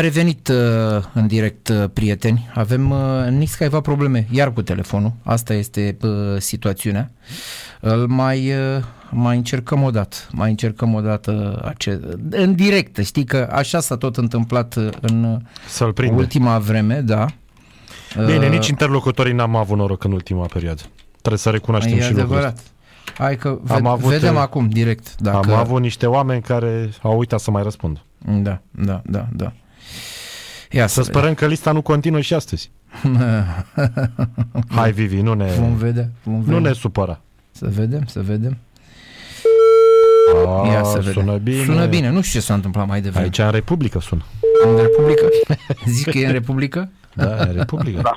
revenit uh, în direct, uh, prieteni. Avem uh, nici câteva probleme, iar cu telefonul. Asta este uh, situațiunea. Îl mai, uh, mai încercăm o dată. Mai încercăm o dată ace- în direct. Știi că așa s-a tot întâmplat uh, în Să-l prinde. ultima vreme, da. Bine, Uh, nici interlocutorii n-am avut noroc în ultima perioadă. Trebuie să recunoaștem E și lucrul ăsta. adevărat. Hai că ved- Am avut, vedem uh, acum direct. Dacă... Am avut niște oameni care au uitat să mai răspundă. Da, da, da, da. Ia Să sperăm că lista nu continuă și astăzi. Hai, Vivi, nu ne, Vom vedea, vom vedea. nu ne supăra. Să vedem, să vedem. A, Ia să vedem. sună bine. Sună bine, nu știu ce s-a întâmplat mai devreme. Aici în Republică sună. În Republică? Zici că e în Republică? Da, în Republică. Da.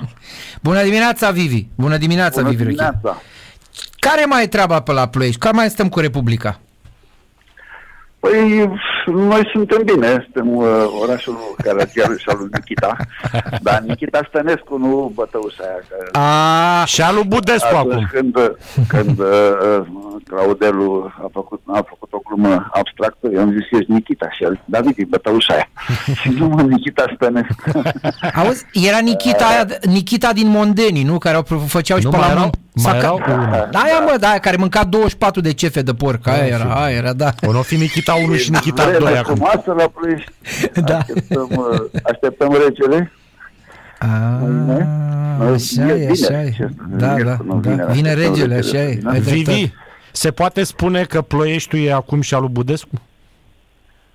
Bună dimineața, Vivi! Bună dimineața, Bună Vivi Reche. dimineața. Care mai e treaba pe la Ploiești? Care mai stăm cu Republica? Păi, noi suntem bine, suntem uh, orașul Caragialului și al lui Nikita, dar Nikita Stănescu, nu Bătăușa aia. Că A, Și alu Budescu atunci acum. când, când uh, uh, Claudelu a făcut, a făcut o glumă abstractă, eu am zis, ești Nikita și el, David, e Bătăușa aia. și nu mă, Nikita Stănescu. auzi, era Nikita, aia, Nikita din Mondeni, nu? Care au, făceau și Nu, pe mai la erau- Mon- mai Saca- erau unul. Da, aia mă, da, aia care mânca 24 de cefe de porc. Aia era, aia era, da. O nu fi Nikita 1 și Nikita Vreme 2 acum. frumoasă la Ploiești. Da. Așteptăm, uh, așteptăm regele. A, așa E e, bine. așa e. Ce- Da, e da, până da. vineri, Vine așteptăm regele, regele așa să e. vină. Ai dreptate. Vivi, se poate spune că Ploieștiul e acum și alu Budescu?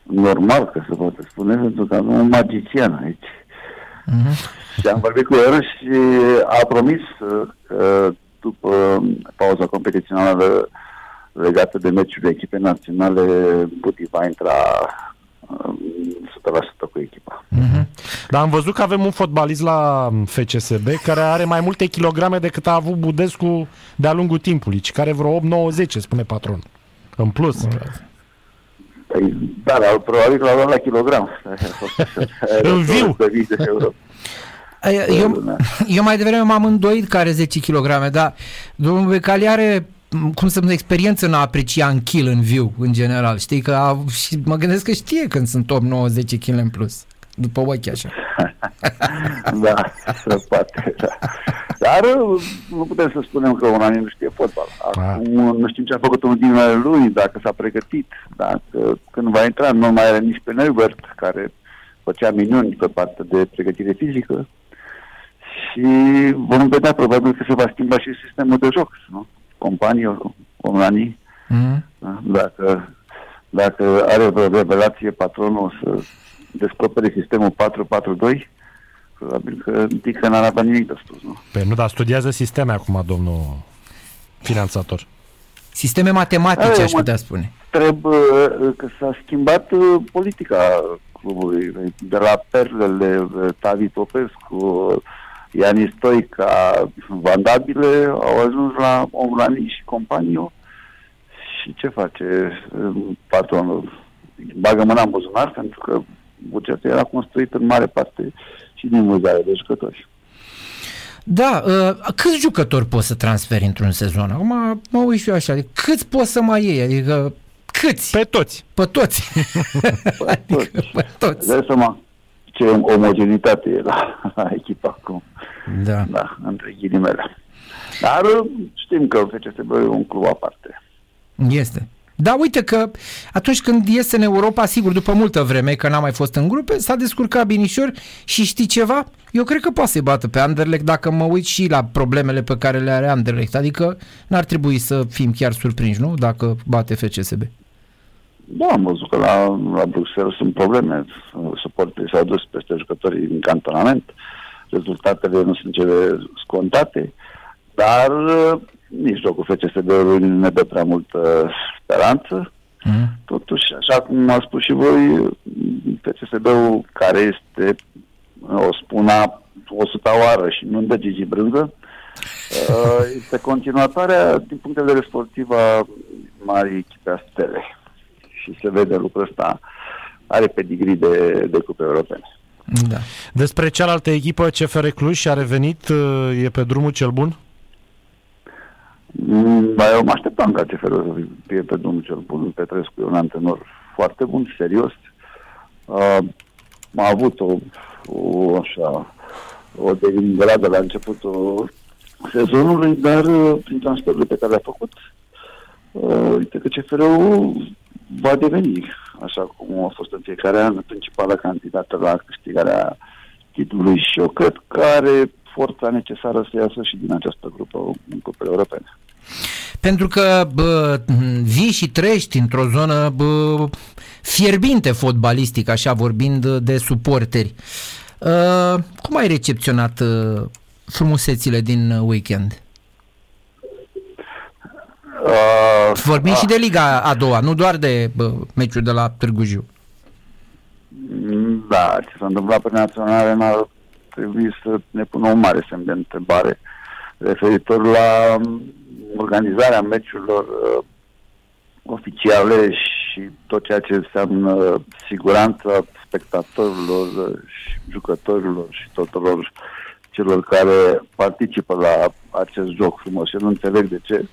Normal că se poate spune, pentru că avem un magician aici. Mhm. Și am vorbit cu el și a promis uh, că după pauza competițională legată de meciurile echipei naționale, Buti va intra um, 100% cu echipa. Mhm. Dar am văzut că avem un fotbalist la FCSB care are mai multe kilograme decât a avut Budescu de-a lungul timpului, ci care vreo 8-9-10, spune patron. În plus. Păi, da, dar probabil că l-a luat la kilogram. Așa a fost așa. În viu. De mii de euro. Eu, eu mai devreme m-am îndoit că are 10 kg, dar domnul Becali are m, cum să spun, experiență în a aprecia în kil în viu, în general. Știi că a, și mă gândesc că știe când sunt 8, 9, 10 kg în plus. După ochi așa. Da, se poate. Da. Dar uh, nu putem să spunem că un an nu știe fotbal. Acum nu știm ce a făcut unul din lui, dacă s-a pregătit, dacă când va intra nu mai are nici pe Neubert, care făcea minuni pe partea de pregătire fizică. Și vom vedea probabil că se va schimba și sistemul de joc, nu? Companii, Omlanii, Mm? da? dacă, dacă are o revelație patronul să descopere sistemul 4-4-2, probabil că Dică n-ar avea nimic de spus, nu? Pe nu, dar studiază sisteme acum, domnul finanțator. Sisteme matematice, Aia, aș mă- putea spune. Trebuie uh, că s-a schimbat uh, politica clubului, de la perlele uh, Tavi Popescu, Iani Stoica, Vandabile, au ajuns la Omlani și companiu. Și ce face uh, patronul? Bagă mâna în buzunar pentru că bugetul era construit în mare parte și din vânzare de jucători. Da, uh, câți jucători poți să transferi într-un sezon? Acum mă uit și eu așa, adică câți poți să mai iei? Adică câți? Pe toți. Pe toți. adică pe toți. Dai seama ce omogenitate e la, la echipa acum. Da. da, între ghilimele. Dar uh, știm că FCSB e un club aparte. Este. Da, uite că atunci când iese în Europa, sigur, după multă vreme, că n-a mai fost în grupe, s-a descurcat binișor și știi ceva? Eu cred că poate să-i bată pe Anderlecht dacă mă uit și la problemele pe care le are Anderlecht. Adică n-ar trebui să fim chiar surprinși, nu? Dacă bate FCSB. Da, am văzut că la, la Bruxelles sunt probleme. Suporterii s-au dus peste jucătorii din cantonament. Rezultatele nu sunt cele scontate. Dar uh, nici jocul FCSB-ului nu ne dă prea multă speranță. Mm? Totuși, așa cum a spus și voi, FCSB-ul care este, o spun a 100 oară și nu dă Gigi Brânză, uh, este continuatoarea din punct de vedere sportiv a marii echipe a Stele. Și se vede lucrul ăsta, are pedigree de, de cupe europene. Da. Despre cealaltă echipă, CFR Cluj, a revenit, uh, e pe drumul cel bun? Mm, Dar eu mă așteptam ca CFR să fie pe drumul cel bun. Petrescu e un antrenor foarte bun, serios. Uh, a avut o, o așa, o degringolată la începutul sezonului, dar uh, prin transferurile pe care le-a făcut, uh, uite că CFR-ul va deveni, așa cum a fost în fiecare an, principala candidată la câștigarea titlului și eu cred că are forța necesară să iasă și din această grupă în cupele europene. Pentru că bă, vii și trăiești într-o zonă bă, fierbinte fotbalistic, așa vorbind de suporteri. Uh, cum ai recepționat uh, frumusețile din weekend? Uh, Vorbim uh, și de Liga a doua, nu doar de bă, meciul de la Târgu Jiu. Da, ce s-a întâmplat pe naționale n-ar trebui să ne pună un mare semn de întrebare referitor la organizarea meciurilor uh, oficiale și tot ceea ce înseamnă siguranța spectatorilor uh, și jucătorilor și tuturor celor care participă la acest joc frumos. Eu nu înțeleg de ce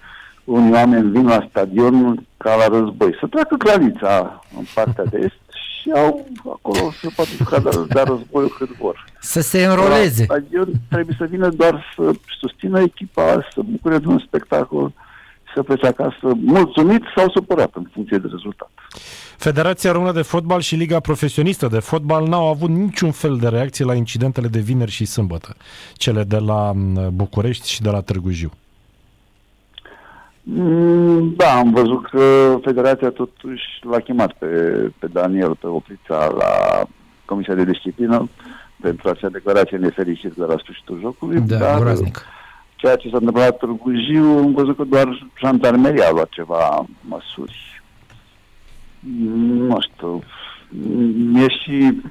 unii oameni vin la stadion ca la război. Să treacă granița în partea de est și au acolo să poate juca de, de război cât vor. Să se înroleze. La stadion trebuie să vină doar să susțină echipa, să bucure de un spectacol să plece acasă mulțumit sau supărat în funcție de rezultat. Federația Română de Fotbal și Liga Profesionistă de Fotbal n-au avut niciun fel de reacție la incidentele de vineri și sâmbătă, cele de la București și de la Târgu Jiu. Mm, da, am văzut că Federația totuși l-a chemat pe, pe Daniel, pe Oprița, la Comisia de Disciplină pentru acea declarație nefericită de la sfârșitul jocului. Da, dar groaznic. Ceea ce s-a întâmplat la Târgu Jiu, am văzut că doar jandarmeria a luat ceva măsuri. Nu știu, e și,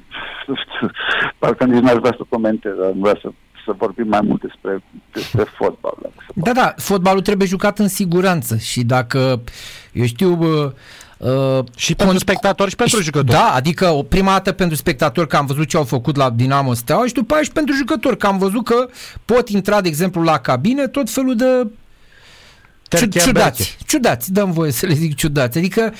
nu știu, parcă nici n-aș vrea să comentez, dar vrea să să vorbim mai mult despre, despre fotbal. Da, da, fotbalul trebuie jucat în siguranță și dacă, eu știu... Uh, și pentru spectatori și pentru jucători. Da, adică o prima dată pentru spectatori că am văzut ce au făcut la Dinamo Steaua și după aia și pentru jucători că am văzut că pot intra, de exemplu, la cabine tot felul de ciudați, ciudați, dăm voie să le zic ciudați. Adică,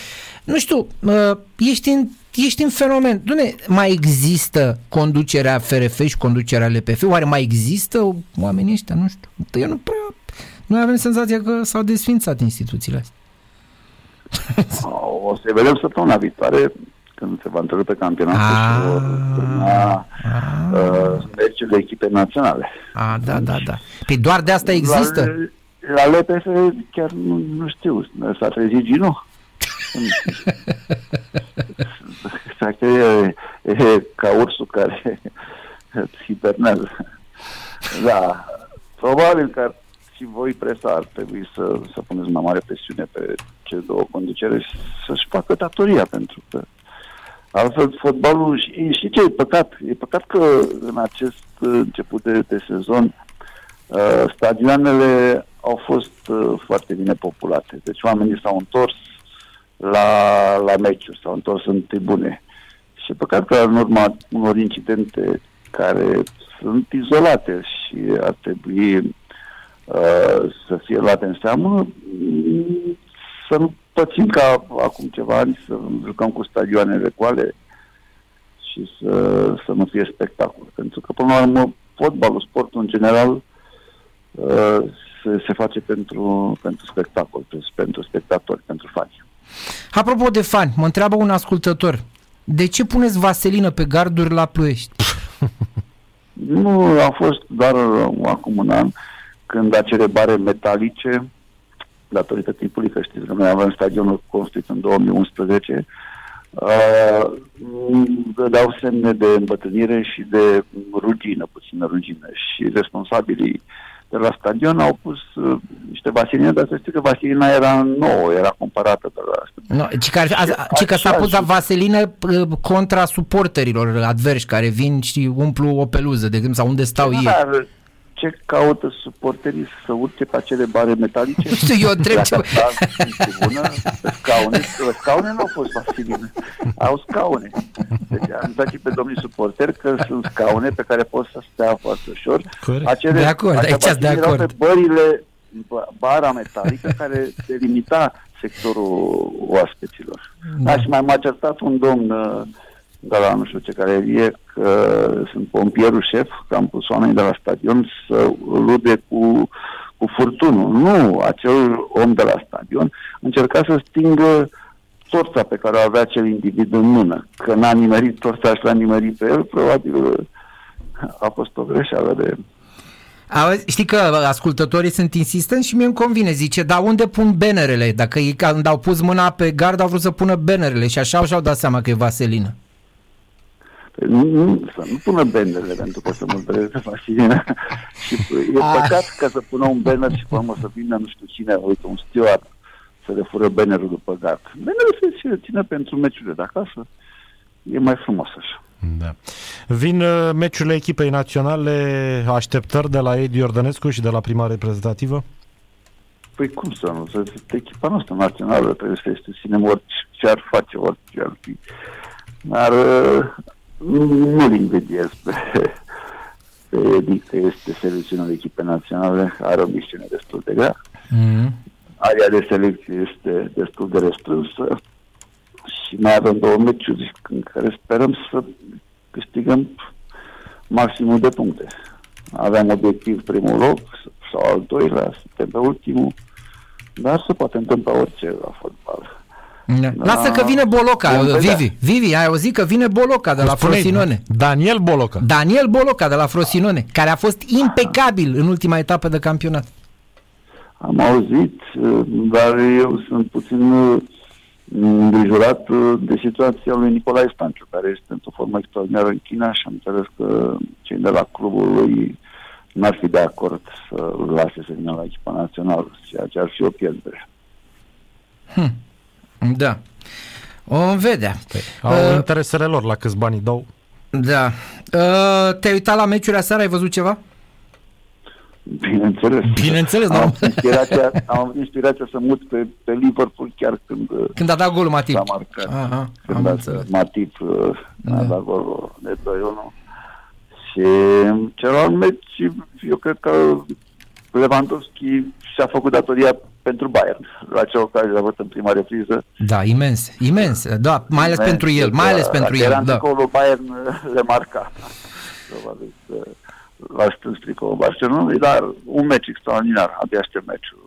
nu știu, uh, ești în ești în fenomen. Dune, mai există conducerea FRF și conducerea LPF? Oare mai există oamenii ăștia? Nu știu. Eu nu prea... Noi avem senzația că s-au desfințat instituțiile astea. O să vedem săptămâna viitoare când se va întrerupe campionatul și vor turna uh, de echipe naționale. A, da, da, da. Păi doar de asta există? La, la LPF chiar nu, nu știu. S-a trezit Gino? exact, e, e ca ursul care hibernează. Da, probabil că și voi presa ar trebui să, să puneți mai mare presiune pe cele două conducere și să-și facă datoria, pentru că altfel fotbalul și, și ce e păcat? E păcat că în acest început de, de sezon uh, stadioanele au fost uh, foarte bine populate. Deci oamenii s-au întors la, la meciuri, s-au întors în tribune. Și păcat că în urma unor incidente care sunt izolate și ar trebui uh, să fie luate în seamă, să nu pățim ca acum ceva ani să jucăm cu stadioanele goale și să, să nu fie spectacol. Pentru că, până la urmă, fotbalul, sportul în general, uh, se, se face pentru, pentru spectacol, pentru spectatori, pentru fani. Apropo de fani, mă întreabă un ascultător, de ce puneți vaselină pe garduri la Ploiești? nu, a fost doar acum un an, când acele bare metalice, datorită timpului, că știți că noi avem stadionul construit în 2011, uh, dădeau semne de îmbătrânire și de rugină, puțină rugină. Și responsabilii de la stadion au pus uh, niște vasiline, dar să știi că vaselina era nouă, era comparată de la no, ci că, a, ci că s-a pus și... vaselină uh, contra suporterilor adversi care vin și umplu o peluză, de exemplu, sau unde stau da, ei ce caută suporterii să urce pe acele bare metalice? Nu știu, eu întreb ce... Tribună, scaune, scaune nu au fost vasiline, au scaune. Deci am dat și pe domnii suporteri că sunt scaune pe care pot să stea foarte ușor. Acele, de acord, aici de acord. Erau pe bările, bara metalică care delimita sectorul oaspeților. Da. da și mai m-a certat un domn uh, de la nu știu ce care e, că sunt pompierul șef, că am pus oamenii de la stadion să lude cu, cu furtunul. Nu, acel om de la stadion încerca să stingă torța pe care o avea acel individ în mână. Că n-a nimerit torța și l-a nimerit pe el, probabil a fost o greșeală de Auzi, știi că ascultătorii sunt insistenți și mie îmi convine, zice, dar unde pun benerele? Dacă ei când au pus mâna pe gard au vrut să pună benerele și așa și-au dat seama că e vaselină. Păi nu, nu, să nu pună benerele pentru că să mă pe vaselină. și e ah. păcat ca să pună un banner și pe urmă să vină nu știu cine, uite, un steward să le fură bannerul după gard. Bannerul se ține pentru meciurile de acasă. E mai frumos așa. Da. Vin uh, meciurile echipei naționale, așteptări de la Edi Ordănescu și de la prima reprezentativă? Păi cum să nu? Să echipa noastră națională trebuie să este sinem orice ar face, orice ar fi. Dar uh, nu-l invidiez pe, pe Edi, că este selecționat echipe naționale, are o misiune destul de grea. Mm-hmm. Area de selecție este destul de restrânsă și mai avem două meciuri în care sperăm să câștigăm maximul de puncte. Aveam obiectiv primul loc sau al doilea, suntem pe ultimul, dar se poate întâmpla orice la fotbal. Da. Da. Lasă că vine Boloca, Vivi. Vivi, ai auzit că vine Boloca de la Frosinone. Daniel Boloca. Daniel Boloca de la Frosinone, care a fost impecabil în ultima etapă de campionat. Am auzit, dar eu sunt puțin îngrijorat uh, de situația lui Nicolae Stanciu, care este într-o formă extraordinară în China și am înțeles că cei de la clubul lui n-ar fi de acord să lase să vină la echipa națională, ceea ce ar fi o pierdere. Hm. Da. O vedea. Păi, au uh, interesele lor la câți bani dau. Da. Uh, te-ai uitat la meciul aseară? Ai văzut ceva? Bineînțeles. Bineînțeles, am, avut inspirația, am avut inspirația să mut pe, pe Liverpool chiar când... Când a dat golul Matip. S-a marcat. Aha, când am a Matip uh, da. a dat golul de 2-1. Și celălalt meci, eu cred că Lewandowski și-a făcut datoria pentru Bayern. La acea ocazie a avut în prima repriză. Da, imens, imens, da, mai ales imens, pentru el, mai ales pentru el. Da. Bayern le marca. Probabil că la strâns tricoul Barcelonului, dar un meci extraordinar, abia aștept meciul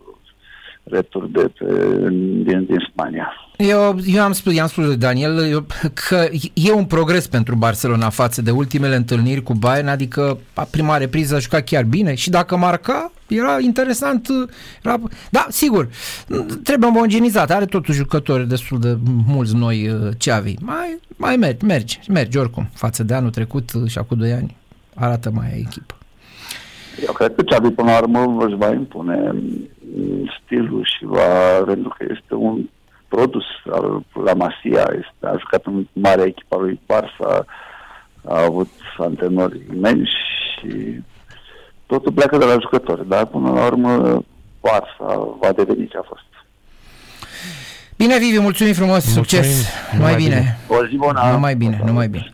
retur de pe, din, din Spania. Eu, eu am spus, i-am spus lui Daniel eu, că e un progres pentru Barcelona față de ultimele întâlniri cu Bayern, adică prima repriză a jucat chiar bine și dacă marca, era interesant. Era, da, sigur, trebuie omogenizat, are totuși jucători destul de mulți noi Ceavi. Mai, mai mergi, mergi, mergi oricum, față de anul trecut și acum 2 ani arată mai echipă. Eu cred că Xavi până la urmă își va impune stilul și va, pentru că este un produs al, la Masia, este, a jucat în mare echipa lui Barça, a avut antrenori imensi și totul pleacă de la jucători, dar până la urmă Barça va deveni ce a fost. Bine, Vivi, mulțumim frumos, mulțumim. succes, numai, numai bine. bine. O zi bună. Numai bine, numai bine.